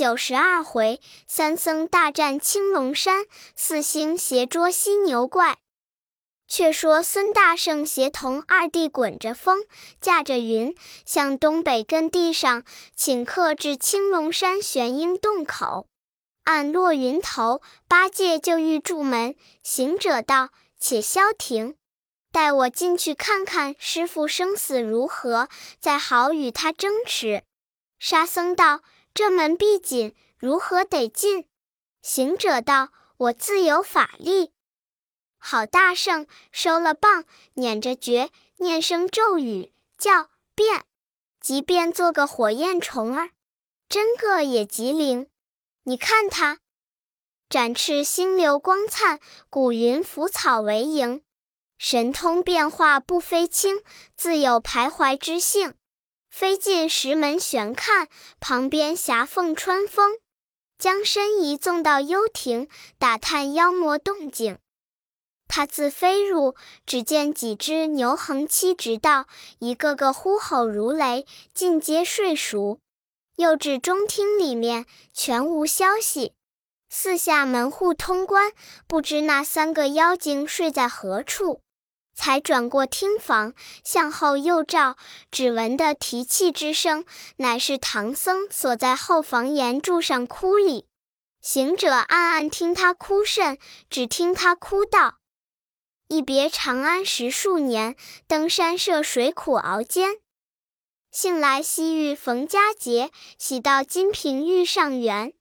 九十二回，三僧大战青龙山，四星协捉犀牛怪。却说孙大圣协同二弟滚着风，驾着云，向东北根地上请客至青龙山玄鹰洞口。按落云头，八戒就欲住门。行者道：“且消停，待我进去看看师傅生死如何，再好与他争持。”沙僧道：“这门闭紧，如何得进？”行者道：“我自有法力。”好大圣收了棒，捻着诀，念声咒语，叫变，即便做个火焰虫儿，真个也极灵。你看他，展翅星流光灿，古云浮草为营，神通变化不非轻，自有徘徊之性。飞进石门悬看，旁边狭缝穿风，将身移纵到幽亭，打探妖魔动静。他自飞入，只见几只牛横七直道，一个个呼吼如雷，尽皆睡熟。又至中厅里面，全无消息。四下门户通关，不知那三个妖精睡在何处。才转过厅房，向后又照，只闻得提气之声，乃是唐僧所在后房檐柱上哭里。行者暗暗听他哭甚，只听他哭道。一别长安十数年，登山涉水苦熬煎。幸来西域逢佳节，喜到金瓶遇上缘。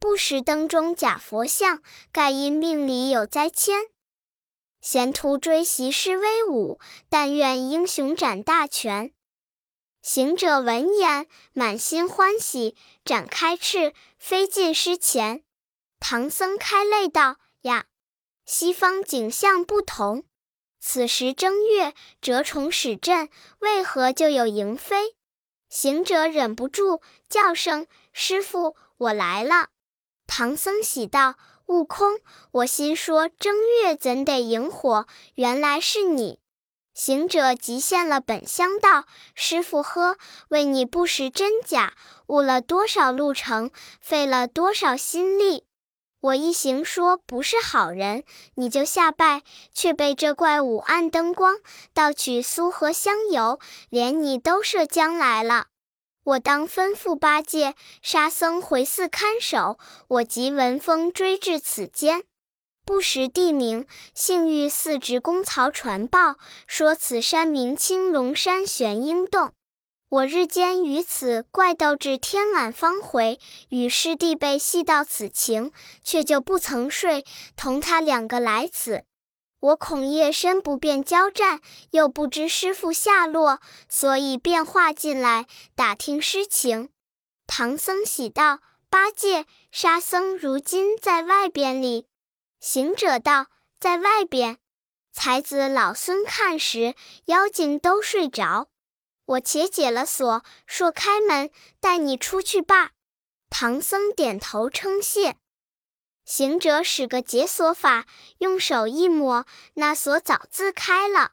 不识灯中假佛像，盖因命里有灾迁。闲徒追袭师威武，但愿英雄展大权。行者闻言，满心欢喜，展开翅，飞进师前。唐僧开泪道：“呀！”西方景象不同，此时正月，蛰虫始振，为何就有萤飞？行者忍不住叫声：“师傅，我来了！”唐僧喜道：“悟空，我心说正月怎得萤火？原来是你！”行者即现了本相道：“师傅呵，为你不识真假，误了多少路程，费了多少心力。”我一行说不是好人，你就下拜，却被这怪物暗灯光盗取苏合香油，连你都射将来了。我当吩咐八戒、沙僧回寺看守，我即闻风追至此间，不识地名，幸遇寺职公曹传报，说此山名青龙山玄鹰洞。我日间于此怪斗至天晚方回，与师弟被戏到此情，却就不曾睡，同他两个来此。我恐夜深不便交战，又不知师傅下落，所以便化进来打听师情。唐僧喜道：“八戒、沙僧如今在外边里。”行者道：“在外边。”才子老孙看时，妖精都睡着。我且解了锁，说开门，带你出去罢。唐僧点头称谢。行者使个解锁法，用手一抹，那锁早自开了。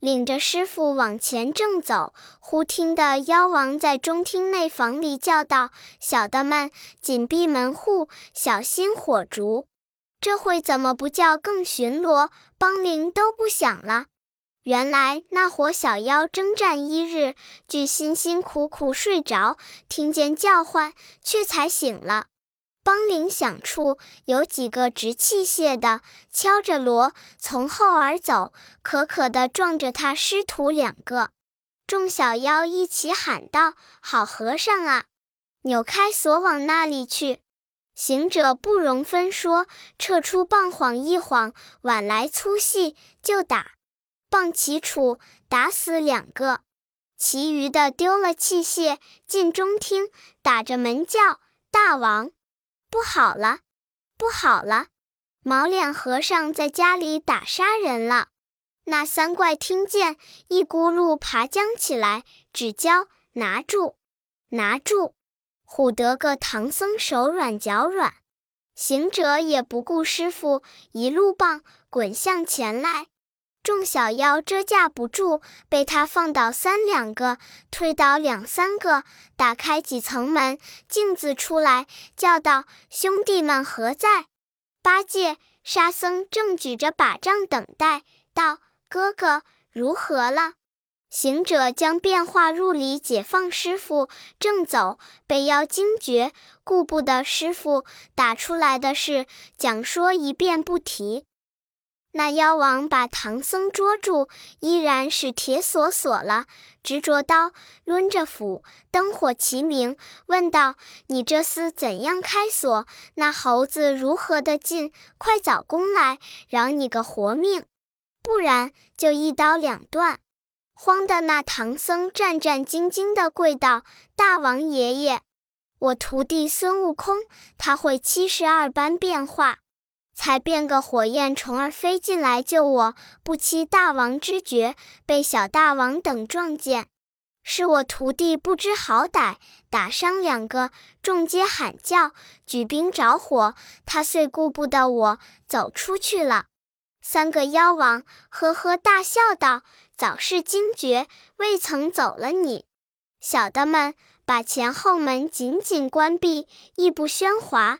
领着师傅往前正走，忽听得妖王在中厅内房里叫道：“小的们，紧闭门户，小心火烛。这会怎么不叫更巡逻？帮铃都不响了。”原来那伙小妖征战一日，俱辛辛苦苦睡着，听见叫唤，却才醒了。梆铃响处，有几个执器械的敲着锣，从后而走，可可的撞着他师徒两个。众小妖一起喊道：“好和尚啊，扭开锁往那里去！”行者不容分说，撤出棒晃一晃，碗来粗细就打。棒齐杵，打死两个，其余的丢了器械，进中厅，打着门叫：“大王，不好了，不好了！毛脸和尚在家里打杀人了。”那三怪听见，一咕噜爬将起来，只教拿住，拿住，唬得个唐僧手软脚软。行者也不顾师傅，一路棒滚向前来。众小妖遮架不住，被他放倒三两个，推倒两三个，打开几层门，径自出来，叫道：“兄弟们何在？”八戒、沙僧正举着把杖等待，道：“哥哥，如何了？”行者将变化入里解放师傅，正走，被妖惊觉，顾不得师傅打出来的事，讲说一遍不提。那妖王把唐僧捉住，依然是铁锁锁了，执着刀，抡着斧，灯火齐明，问道：“你这厮怎样开锁？那猴子如何的进？快早攻来，饶你个活命，不然就一刀两断。”慌的那唐僧战战兢兢地跪道：“大王爷爷，我徒弟孙悟空，他会七十二般变化，才变个火焰虫儿飞进来救我，不期大王知觉，被小大王等撞见，是我徒弟不知好歹，打伤两个，众皆喊叫，举兵着火，他遂顾不得我，走出去了。”三个妖王呵呵大笑道。早是惊觉，未曾走了。你小的们把前后门紧紧关闭，亦不喧哗。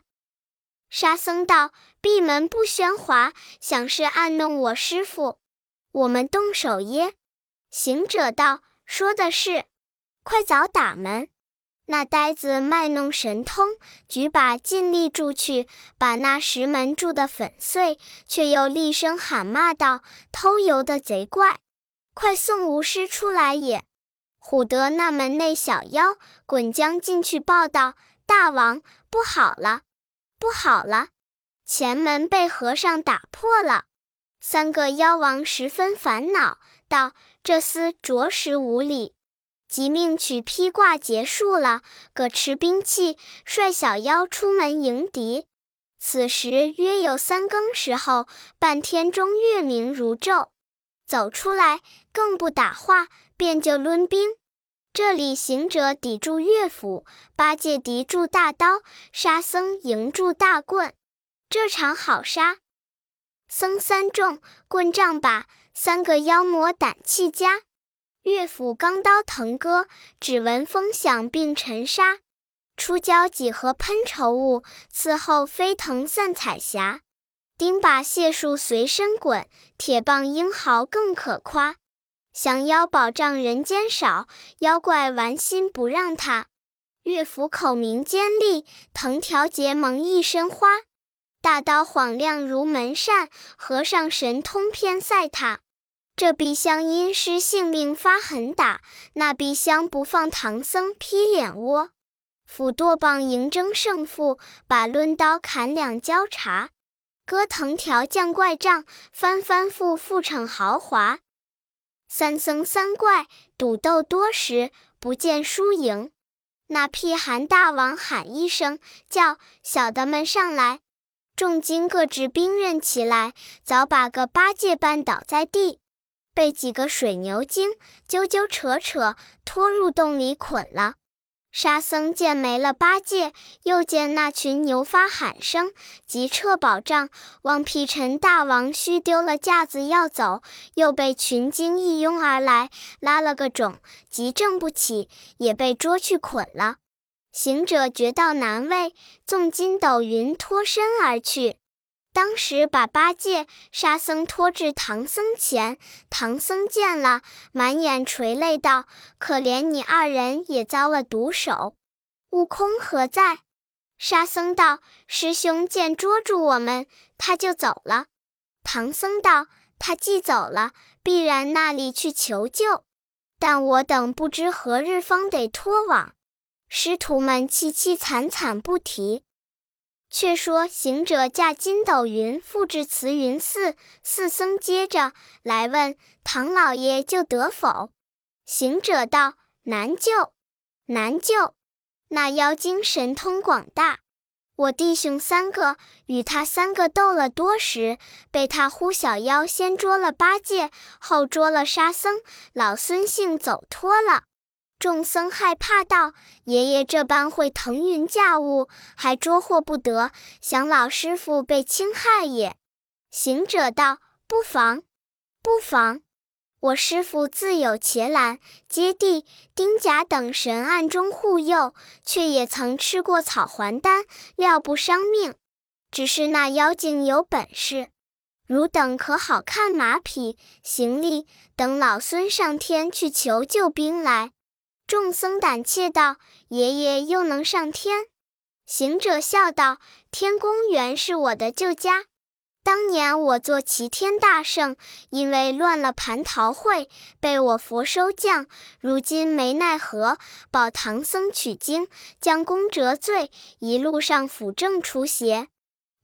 沙僧道：“闭门不喧哗，想是暗弄我师傅。我们动手耶？”行者道：“说的是，快早打门。”那呆子卖弄神通，举把尽力住去，把那石门住得粉碎，却又厉声喊骂道：“偷油的贼怪！”快送巫师出来也！唬得那门内小妖滚将进去报道：“大王，不好了，不好了！前门被和尚打破了。”三个妖王十分烦恼，道：“这厮着实无礼，即命取披挂结束了，各持兵器，率小妖出门迎敌。”此时约有三更时候，半天中月明如昼。走出来，更不打话，便就抡兵。这里行者抵住乐府，八戒敌住大刀，沙僧迎住大棍。这场好杀！僧三众，棍杖把，三个妖魔胆气佳。乐府钢刀腾戈，只闻风响并尘沙。出交几何喷稠雾，伺候飞腾散彩霞。钉耙解数随身滚，铁棒英豪更可夸。降妖保障人间少，妖怪玩心不让他。乐府口鸣尖利，藤条结盟一身花。大刀晃亮如门扇，和尚神通偏赛他。这碧香因师性命发狠打，那碧香不放唐僧劈脸窝。斧剁棒迎争胜负，把抡刀砍两交叉。割藤条降怪杖，翻翻覆覆逞豪华。三僧三怪赌斗多时，不见输赢。那辟寒大王喊一声，叫小的们上来。众精各执兵刃起来，早把个八戒绊倒在地，被几个水牛精揪揪扯扯拖入洞里捆了。沙僧见没了八戒，又见那群牛发喊声，急撤宝杖，望辟尘大王须丢了架子要走，又被群精一拥而来，拉了个肿，急正不起，也被捉去捆了。行者觉道难为，纵筋斗云脱身而去。当时把八戒、沙僧拖至唐僧前，唐僧见了，满眼垂泪道：“可怜你二人也遭了毒手。”悟空何在？沙僧道：“师兄见捉住我们，他就走了。”唐僧道：“他既走了，必然那里去求救。但我等不知何日方得脱网。”师徒们凄凄惨惨不提。却说行者驾筋斗云复至慈云寺，四僧接着来问唐老爷救得否？行者道：难救，难救。那妖精神通广大，我弟兄三个与他三个斗了多时，被他呼小妖先捉了八戒，后捉了沙僧，老孙性走脱了。众僧害怕道：“爷爷这般会腾云驾雾，还捉获不得，想老师傅被侵害也。”行者道：“不妨，不妨。我师父自有伽蓝、揭谛、丁甲等神暗中护佑，却也曾吃过草还丹，料不伤命。只是那妖精有本事，汝等可好看马匹、行李，等老孙上天去求救兵来。众僧胆怯道：“爷爷又能上天？”行者笑道：“天宫原是我的旧家。”当年我做齐天大圣，因为乱了蟠桃会，被我佛收降。如今没奈何，保唐僧取经，将功折罪，一路上辅正除邪。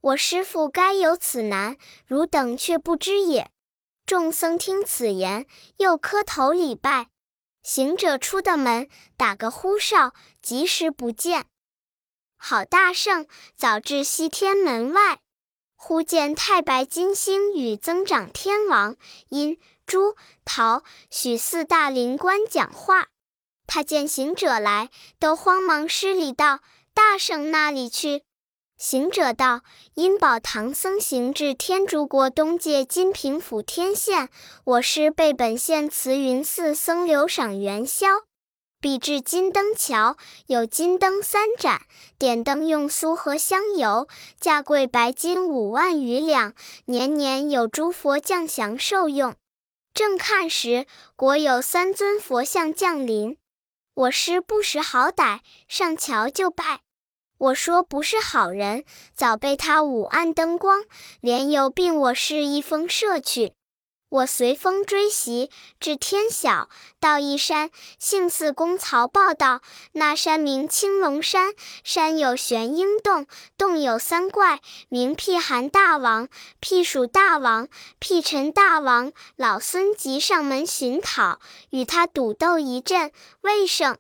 我师父该有此难，汝等却不知也。众僧听此言，又磕头礼拜。行者出的门，打个呼哨，及时不见。好大圣，早至西天门外。忽见太白金星与增长天王、殷、朱、陶、许四大灵官讲话。他见行者来，都慌忙施礼道：“大圣那里去？”行者道：“因保唐僧行至天竺国东界金平府天县，我师被本县慈云寺僧留赏元宵。”比至金灯桥，有金灯三盏，点灯用酥和香油，价贵白金五万余两，年年有诸佛降祥受用。正看时，国有三尊佛像降临，我师不识好歹，上桥就拜。我说不是好人，早被他五暗灯光，连有并我是一封射去。我随风追袭，至天晓，到一山，姓四公曹报道：那山名青龙山，山有玄鹰洞，洞有三怪，名辟寒大王、辟暑大王、辟尘大王。老孙即上门寻讨，与他赌斗一阵，未胜。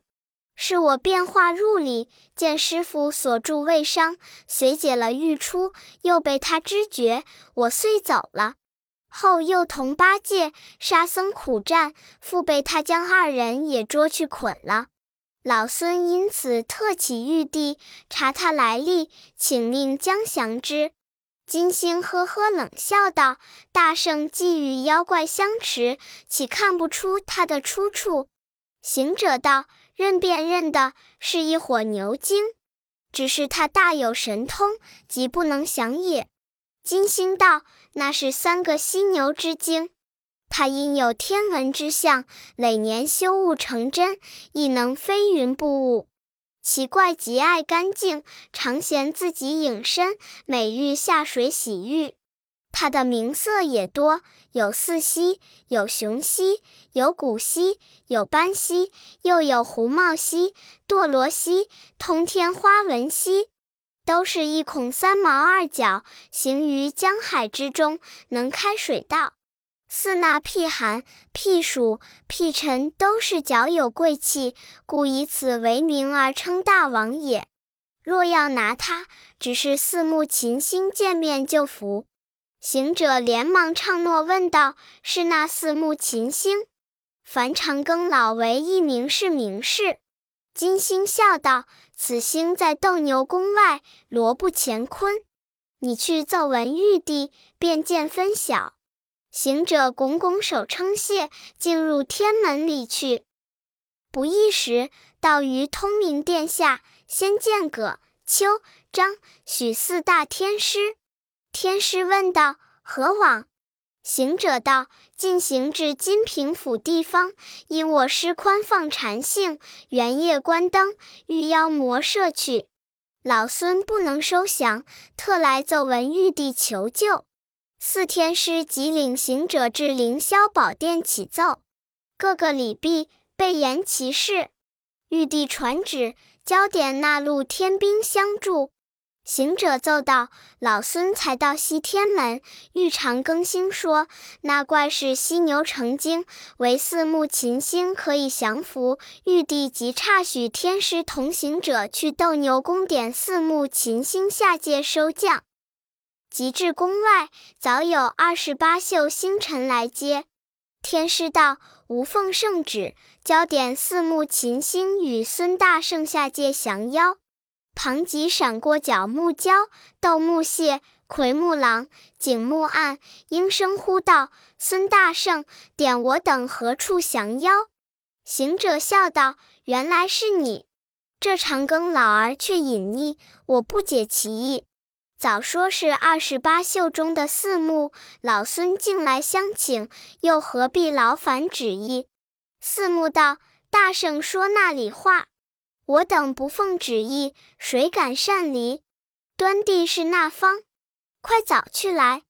是我变化入里，见师傅所住未伤，随解了欲出，又被他知觉，我遂走了。后又同八戒、沙僧苦战，复被他将二人也捉去捆了。老孙因此特启玉帝查他来历，请令将降之。金星呵呵冷笑道：“大圣既与妖怪相持，岂看不出他的出处？”行者道：“认便认的，是一伙牛精，只是他大有神通，即不能降也。”金星道。那是三个犀牛之精，它因有天文之象，累年修悟成真，亦能飞云布雾。奇怪极爱干净，常嫌自己隐身，每日下水洗浴。它的名色也多，有四犀，有雄犀，有古犀，有斑犀，又有胡帽犀、堕罗犀、通天花纹犀。都是一孔三毛二角，行于江海之中，能开水道。四那辟寒、辟暑、辟尘，都是脚有贵气，故以此为名而称大王也。若要拿它，只是四目琴星见面就服。行者连忙唱诺，问道：“是那四目琴星？凡长庚老为一名是名士。”金星笑道。此星在斗牛宫外，罗布乾坤。你去奏闻玉帝，便见分晓。行者拱拱手称谢，进入天门里去。不一时，到于通明殿下，先见葛、丘、张、许四大天师。天师问道：“何往？”行者道：“进行至金平府地方，因我师宽放禅性，原夜关灯，欲妖魔摄去。老孙不能收降，特来奏闻玉帝求救。”四天师即领行者至凌霄宝殿启奏，各个礼毕，备言其事。玉帝传旨，交点那路天兵相助。行者奏道：“老孙才到西天门，玉长更新说，那怪是犀牛成精，唯四目琴星可以降服。玉帝即差许天师同行者去斗牛宫点四目琴星下界收降。及至宫外，早有二十八宿星辰来接。天师道：无奉圣旨，交点四目琴星与孙大圣下界降妖。”旁即闪过角木蛟、斗木蟹、奎木狼、景木案应声呼道：“孙大圣，点我等何处降妖？”行者笑道：“原来是你。这长庚老儿却隐匿，我不解其意。早说是二十八宿中的四目，老孙近来相请，又何必劳烦旨意？”四目道：“大圣说那里话？我等不奉旨意，谁敢擅离？端地是那方。”快早去来！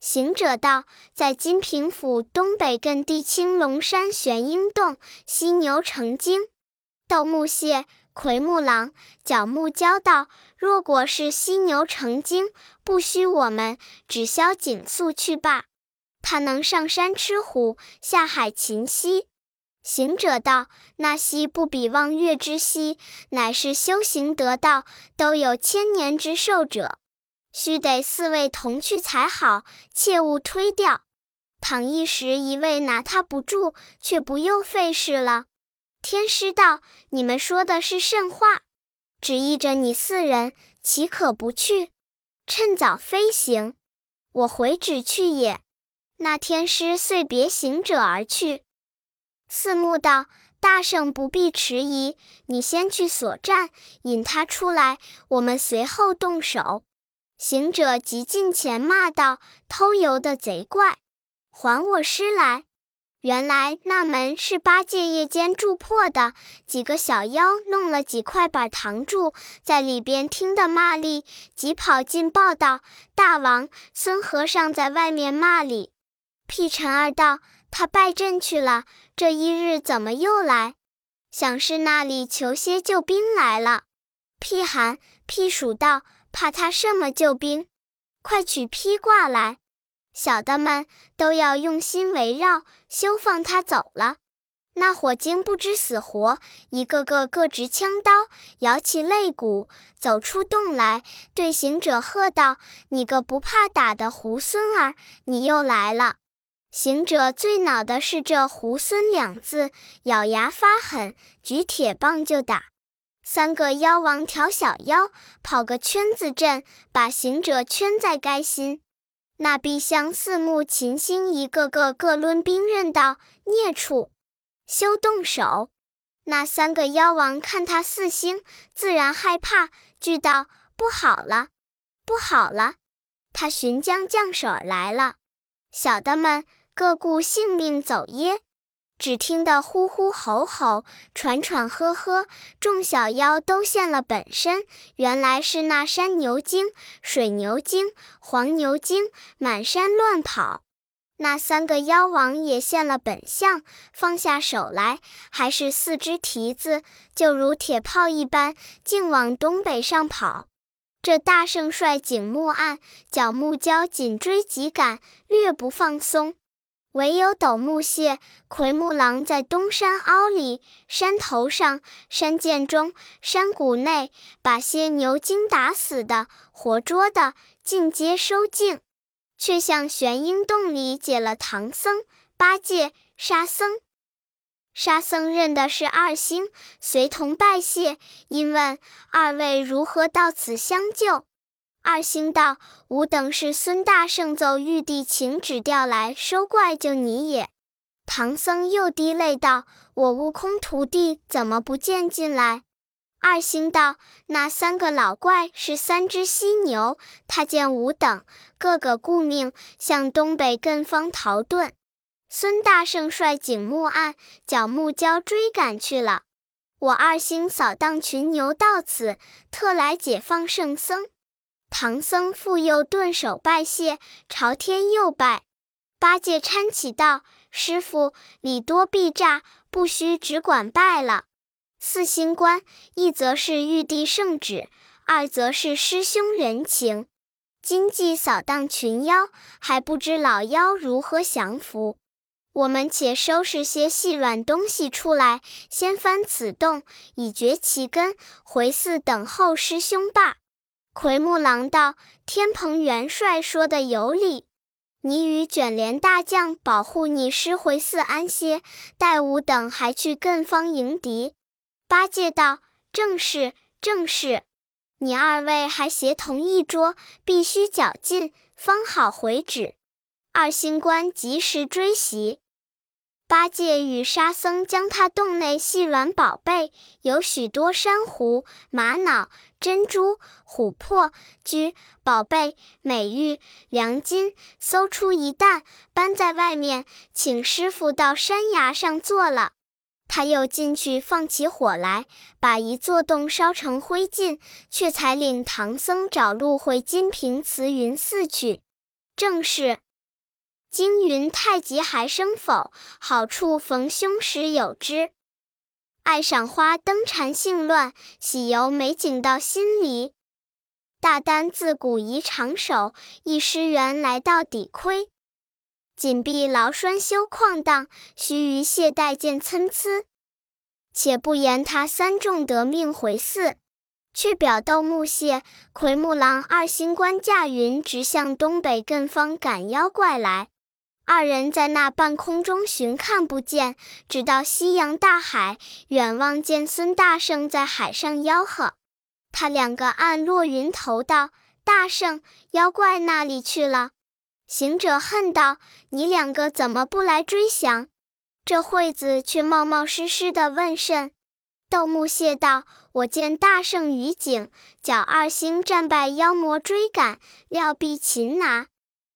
行者道：“在金平府东北艮地青龙山玄阴洞，犀牛成精。”斗木蟹、奎木狼、角木蛟道：“若果是犀牛成精，不须我们，只消景素去罢。他能上山吃虎，下海擒犀。”行者道：“那兮不比望月之兮，乃是修行得道，都有千年之寿者。”须得四位同去才好，切勿推掉。倘一时一位拿他不住，却不又费事了。天师道：“你们说的是甚话？只依着你四人，岂可不去？趁早飞行，我回旨去也。”那天师遂别行者而去。四目道：“大圣不必迟疑，你先去所战，引他出来，我们随后动手。”行者急近前骂道：“偷油的贼怪，还我尸来！”原来那门是八戒夜间铸破的，几个小妖弄了几块板挡住，在里边听得骂哩，急跑进报道：“大王，孙和尚在外面骂哩。”辟尘儿道：“他拜阵去了，这一日怎么又来？想是那里求些救兵来了。”辟寒、辟暑道。怕他什么救兵，快取披挂来！小的们都要用心围绕，休放他走了。那火精不知死活，一个个各执枪刀，摇起肋骨，走出洞来，对行者喝道：“你个不怕打的猢狲儿，你又来了！”行者最恼的是这“猢狲”两字，咬牙发狠，举铁棒就打。三个妖王挑小妖，跑个圈子阵，把行者圈在该心。那碧香四目秦星一个个各抡兵刃道：“孽畜，休动手！”那三个妖王看他四星，自然害怕，惧道：“不好了，不好了！他寻将将手来了！”小的们各顾性命走耶！只听得呼呼吼吼、喘喘呵呵，众小妖都现了本身，原来是那山牛精、水牛精、黄牛精满山乱跑。那三个妖王也现了本相，放下手来，还是四只蹄子，就如铁炮一般，竟往东北上跑。这大圣率景木案、角木蛟紧追急赶，略不放松。唯有斗木蟹、奎木狼在东山凹里、山头上、山涧中、山谷内，把些牛精打死的、活捉的，尽皆收尽，却向玄阴洞里解了唐僧、八戒、沙僧。沙僧认的是二星，随同拜谢，因问二位如何到此相救。二星道：“吾等是孙大圣奏玉帝请旨调来收怪救你也。”唐僧又滴泪道：“我悟空徒弟怎么不见进来？”二星道：“那三个老怪是三只犀牛，他见吾等个个顾命，向东北艮方逃遁。孙大圣率景木案、角木蛟追赶去了。我二星扫荡群牛到此，特来解放圣僧。”唐僧复又顿首拜谢，朝天又拜。八戒搀起道：“师傅，礼多必诈，不须只管拜了。四星官，一则是玉帝圣旨，二则是师兄人情。今既扫荡群妖，还不知老妖如何降服。我们且收拾些细软东西出来，先翻此洞，以绝其根，回寺等候师兄罢。”奎木狼道：“天蓬元帅说的有理，你与卷帘大将保护你师回寺安歇，待吾等还去艮方迎敌。”八戒道：“正是，正是。你二位还协同一桌，必须绞尽，方好回旨。二星官及时追袭。八戒与沙僧将他洞内细软宝贝，有许多珊瑚、玛瑙、珍珠、琥珀、居宝贝、美玉、良金，搜出一担，搬在外面，请师傅到山崖上坐了。他又进去放起火来，把一座洞烧成灰烬，却才领唐僧找路回金瓶慈云寺去。正是。惊云太极还生否？好处逢凶时有之。爱赏花灯禅性乱，喜游美景到心离。大丹自古宜长守，一失缘来到底亏。紧闭牢栓修旷荡，须臾懈怠见参差。且不言他三众得命回寺，却表斗木谢、奎木狼二星官驾云直向东北艮方赶妖怪来。二人在那半空中寻看不见，直到夕阳大海，远望见孙大圣在海上吆喝。他两个按落云头道：“大圣，妖怪那里去了？”行者恨道：“你两个怎么不来追降？这惠子却冒冒失失的问甚？”斗木谢道：“我见大圣于景，叫二星战败妖魔追赶，料必擒拿。”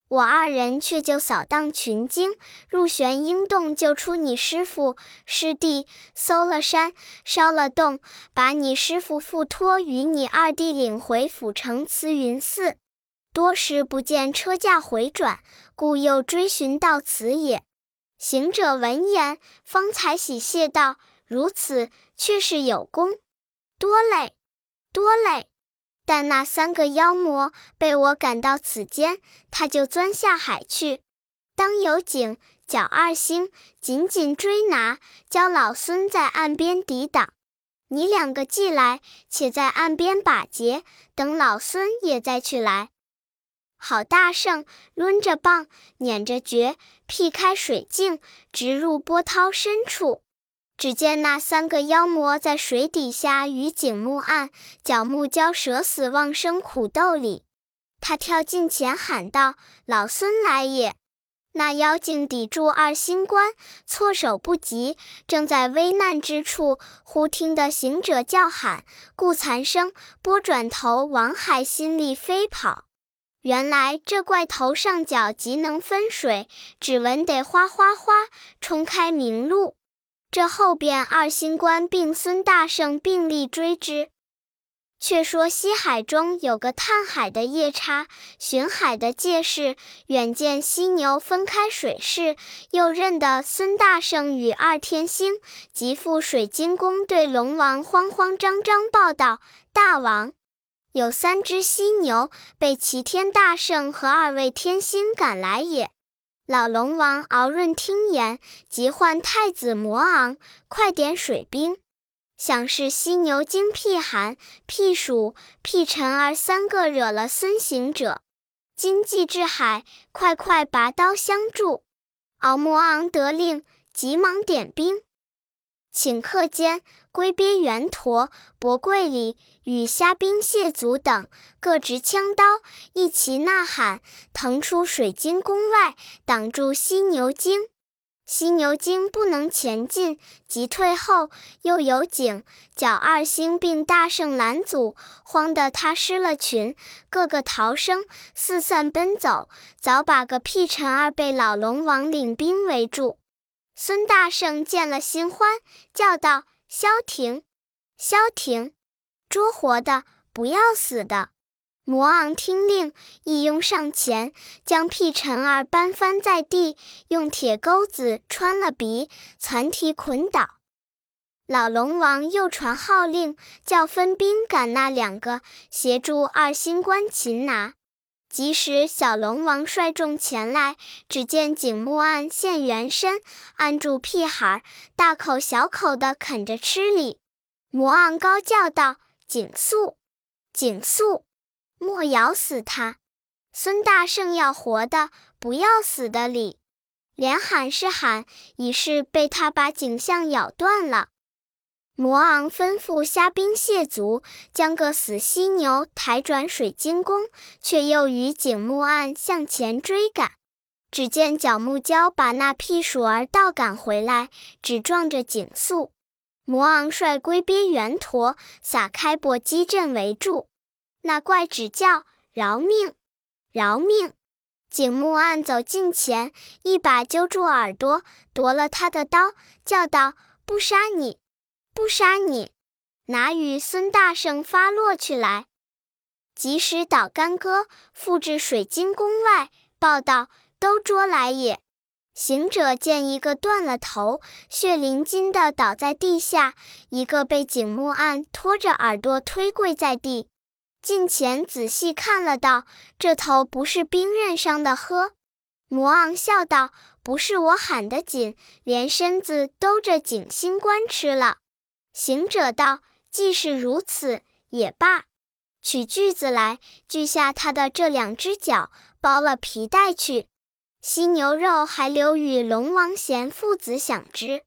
我二人却就扫荡群经，入玄阴洞救出你师父师弟，搜了山，烧了洞，把你师父付托与你二弟领回府城慈云寺。多时不见车驾回转，故又追寻到此也。行者闻言，方才喜谢道：“如此，却是有功，多累，多累。”但那三个妖魔被我赶到此间，他就钻下海去。当有景、角二星紧紧追拿，教老孙在岸边抵挡。你两个既来，且在岸边把劫，等老孙也再去来。好大圣抡着棒，捻着诀，劈开水镜，直入波涛深处。只见那三个妖魔在水底下与景木岸，角木蛟蛇死忘生苦斗里。他跳近前喊道：“老孙来也！”那妖精抵住二星官，措手不及，正在危难之处，忽听得行者叫喊，故残生，拨转头往海心里飞跑。原来这怪头上角极能分水，只闻得哗哗哗，冲开明路。这后边二星官并孙大圣并力追之。却说西海中有个探海的夜叉，巡海的介事，远见犀牛分开水势，又认得孙大圣与二天星，即赴水晶宫对龙王慌慌张张报道：大王，有三只犀牛被齐天大圣和二位天星赶来也。老龙王敖润听言，急唤太子摩昂，快点水兵。想是犀牛精辟寒、辟暑、辟尘儿三个惹了孙行者，今既至海，快快拔刀相助。敖摩昂得令，急忙点兵。顷刻间，龟鳖圆驼、伯贵里与虾兵蟹卒等各执枪刀，一齐呐喊，腾出水晶宫外，挡住犀牛精。犀牛精不能前进，急退后。又有景、角二星并大圣拦阻，慌得他失了群，个个逃生，四散奔走，早把个屁尘儿被老龙王领兵围住。孙大圣见了心欢，叫道：“消停，消停！捉活的，不要死的！”魔昂听令，一拥上前，将辟尘儿搬翻在地，用铁钩子穿了鼻，残蹄捆倒。老龙王又传号令，叫分兵赶那两个，协助二星官擒拿。即时，小龙王率众前来，只见景木岸现原身，按住屁孩，大口小口的啃着吃哩。魔昂高叫道：“景肃，景肃，莫咬死他！孙大圣要活的，不要死的哩！”连喊是喊，已是被他把景象咬断了。魔昂吩咐虾兵蟹卒，将个死犀牛抬转水晶宫，却又与景木岸向前追赶。只见角木蛟把那屁鼠儿倒赶回来，只撞着景肃。魔昂率龟鳖圆驼撒开膊击阵围住，那怪只叫饶命，饶命！景木岸走近前，一把揪住耳朵，夺了他的刀，叫道：“不杀你！”不杀你，拿与孙大圣发落去来。及时倒干戈，复至水晶宫外，报道：“都捉来也。”行者见一个断了头，血淋淋的倒在地下；一个被景木案拖着耳朵推跪在地。近前仔细看了，道：“这头不是兵刃伤的呵？”魔昂笑道：“不是我喊得紧，连身子都着景星官吃了。”行者道：“既是如此，也罢。取锯子来，锯下他的这两只脚，包了皮带去。犀牛肉还留与龙王贤父子享之。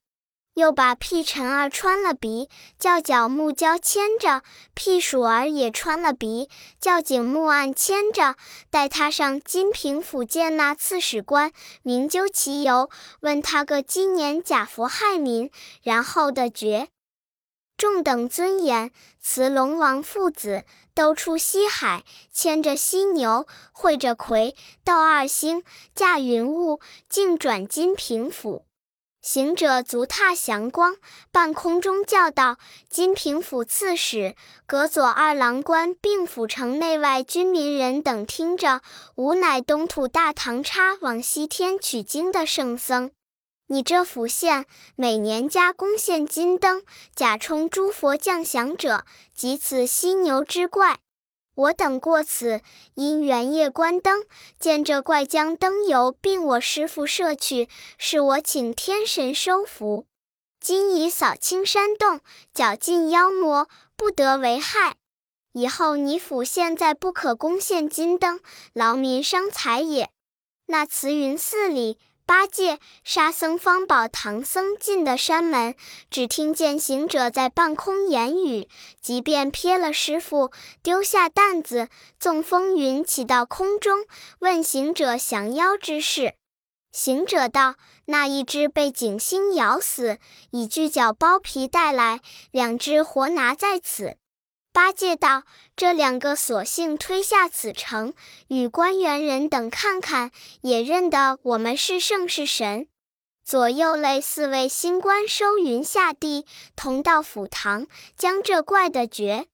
又把屁尘儿穿了鼻，叫角木蛟牵着；屁鼠儿也穿了鼻，叫景木案牵着。带他上金平府见那刺史官，明究其由，问他个今年假佛害民，然后的决。”众等尊严，慈龙王父子都出西海，牵着犀牛，会着魁斗二星，驾云雾，径转金平府。行者足踏祥光，半空中叫道：“金平府刺史、阁左二郎官，并府城内外军民人等听着，吾乃东土大唐差往西天取经的圣僧。”你这府县每年加贡献金灯，假充诸佛降祥者，即此犀牛之怪。我等过此，因元夜观灯，见这怪将灯油并我师父摄去，是我请天神收服。今已扫清山洞，绞尽妖魔，不得为害。以后你府县再不可攻献金灯，劳民伤财也。那慈云寺里。八戒、沙僧、方宝、唐僧进的山门，只听见行者在半空言语，即便撇了师傅，丢下担子，纵风云起到空中，问行者降妖之事。行者道：“那一只被景星咬死，已锯脚剥皮带来，两只活拿在此。”八戒道：“这两个索性推下此城，与官员人等看看，也认得我们是圣是神。左右类四位新官收云下地，同到府堂，将这怪的绝。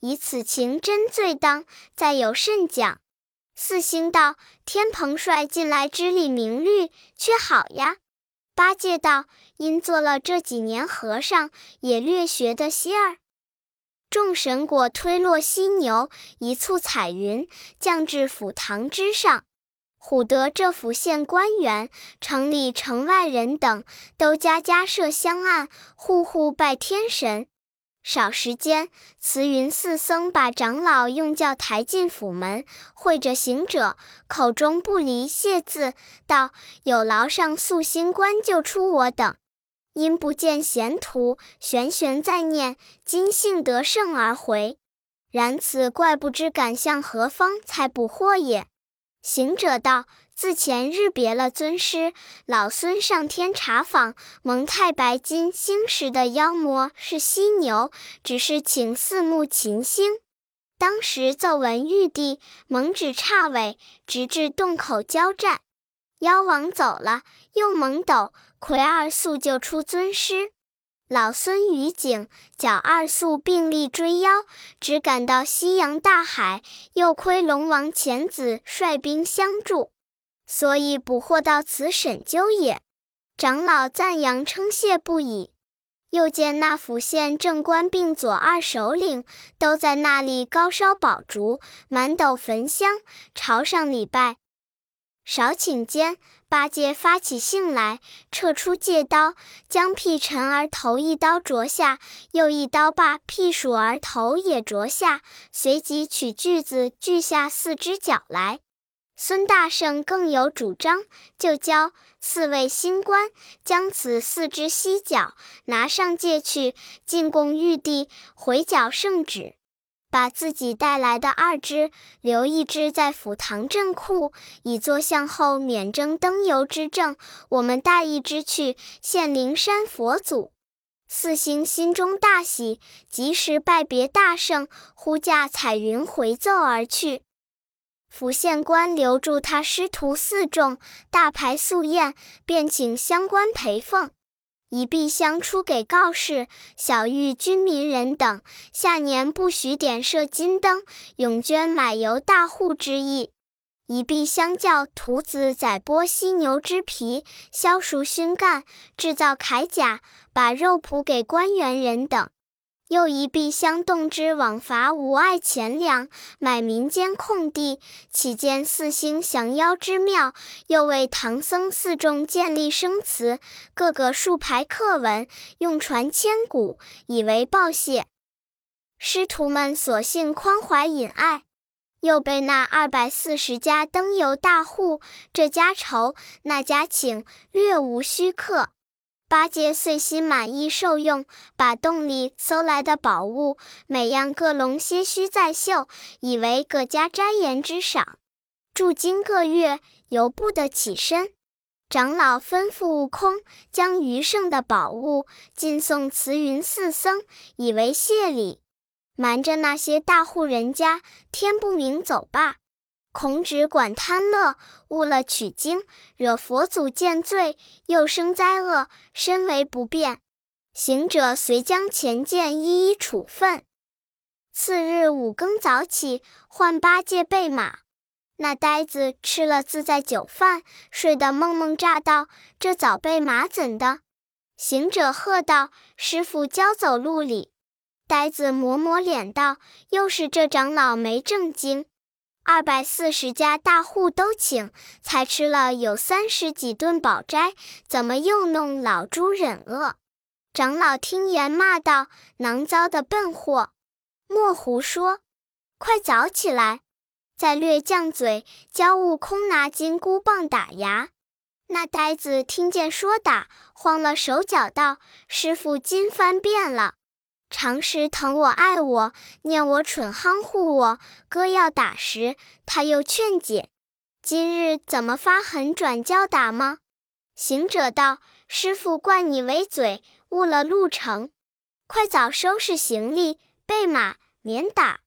以此情真罪当，再有甚讲？”四星道：“天蓬帅近来知礼明律，却好呀。”八戒道：“因做了这几年和尚，也略学得些儿。”众神果推落犀牛，一簇彩云降至府堂之上。唬得这府县官员、城里城外人等，都家家设香案，户户拜天神。少时间，慈云寺僧把长老用轿抬进府门，会着行者，口中不离谢字，道：“有劳上素星官救出我等。”因不见贤徒，玄玄在念，今幸得胜而回。然此怪不知赶向何方，才捕获也。行者道：“自前日别了尊师，老孙上天查访，蒙太白金星时的妖魔是犀牛，只是请四目秦星。当时奏闻玉帝，蒙旨刹尾，直至洞口交战。妖王走了，又蒙斗。”魁二宿救出尊师，老孙与景角二宿并力追妖，只赶到西洋大海。又亏龙王遣子率兵相助，所以捕获到此沈鸠也。长老赞扬称谢不已。又见那府县正官并左二首领都在那里高烧宝烛，满斗焚香，朝上礼拜。少顷间，八戒发起性来，撤出戒刀，将屁尘儿头一刀啄下，又一刀把屁鼠儿头也啄下，随即取锯子锯下四只脚来。孙大圣更有主张，就教四位新官将此四只犀角拿上界去进贡玉帝，回缴圣旨。把自己带来的二只留一只在府堂镇库，以作向后免征登游之证。我们带一只去献灵山佛祖。四星心中大喜，及时拜别大圣，呼驾彩云回奏而去。府县官留住他师徒四众，大排素宴，便请乡官陪奉。以璧相出给告示，小玉军民人等，下年不许点射金灯，永捐买油大户之意。以璧相较徒子宰剥犀牛之皮，削熟熏干，制造铠甲，把肉脯给官员人等。又一壁相动之往伐无碍钱粮，买民间空地，起建四星降妖之庙。又为唐僧四众建立生祠，各个竖排刻文，用传千古，以为报谢。师徒们索性宽怀隐爱，又被那二百四十家登游大户，这家愁，那家请，略无虚客。八戒遂心满意受用，把洞里搜来的宝物，每样各笼些须在绣，以为各家斋言之赏。住经个月，犹不得起身。长老吩咐悟空，将余剩的宝物尽送慈云寺僧，以为谢礼。瞒着那些大户人家，天不明走罢。孔子管贪乐，误了取经，惹佛祖见罪，又生灾厄，身为不便。行者遂将前件一一处分。次日五更早起，唤八戒备马。那呆子吃了自在酒饭，睡得梦梦乍道：“这早备马怎的？”行者喝道：“师傅教走路里。”呆子抹抹脸道：“又是这长老没正经。”二百四十家大户都请，才吃了有三十几顿饱斋，怎么又弄老猪忍饿？长老听言骂道：“囊糟的笨货，莫胡说！快早起来！”再略犟嘴，教悟空拿金箍棒打牙。那呆子听见说打，慌了手脚道：“师傅今翻变了。”常时疼我爱我，念我蠢夯护我。哥要打时，他又劝解。今日怎么发狠转教打吗？行者道：“师傅惯你为嘴，误了路程。快早收拾行李，备马，免打。”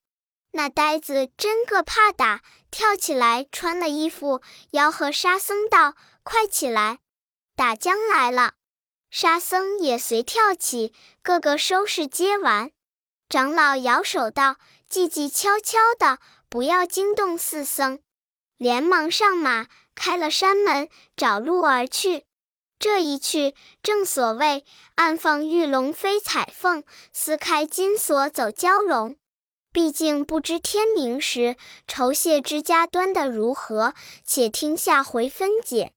那呆子真个怕打，跳起来穿了衣服，吆喝沙僧道：“快起来，打将来了。”沙僧也随跳起，个个收拾接完。长老摇手道：“寂寂悄悄的，不要惊动四僧。”连忙上马，开了山门，找路而去。这一去，正所谓暗放玉龙飞彩凤，撕开金锁走蛟龙。毕竟不知天明时酬谢之家端的如何，且听下回分解。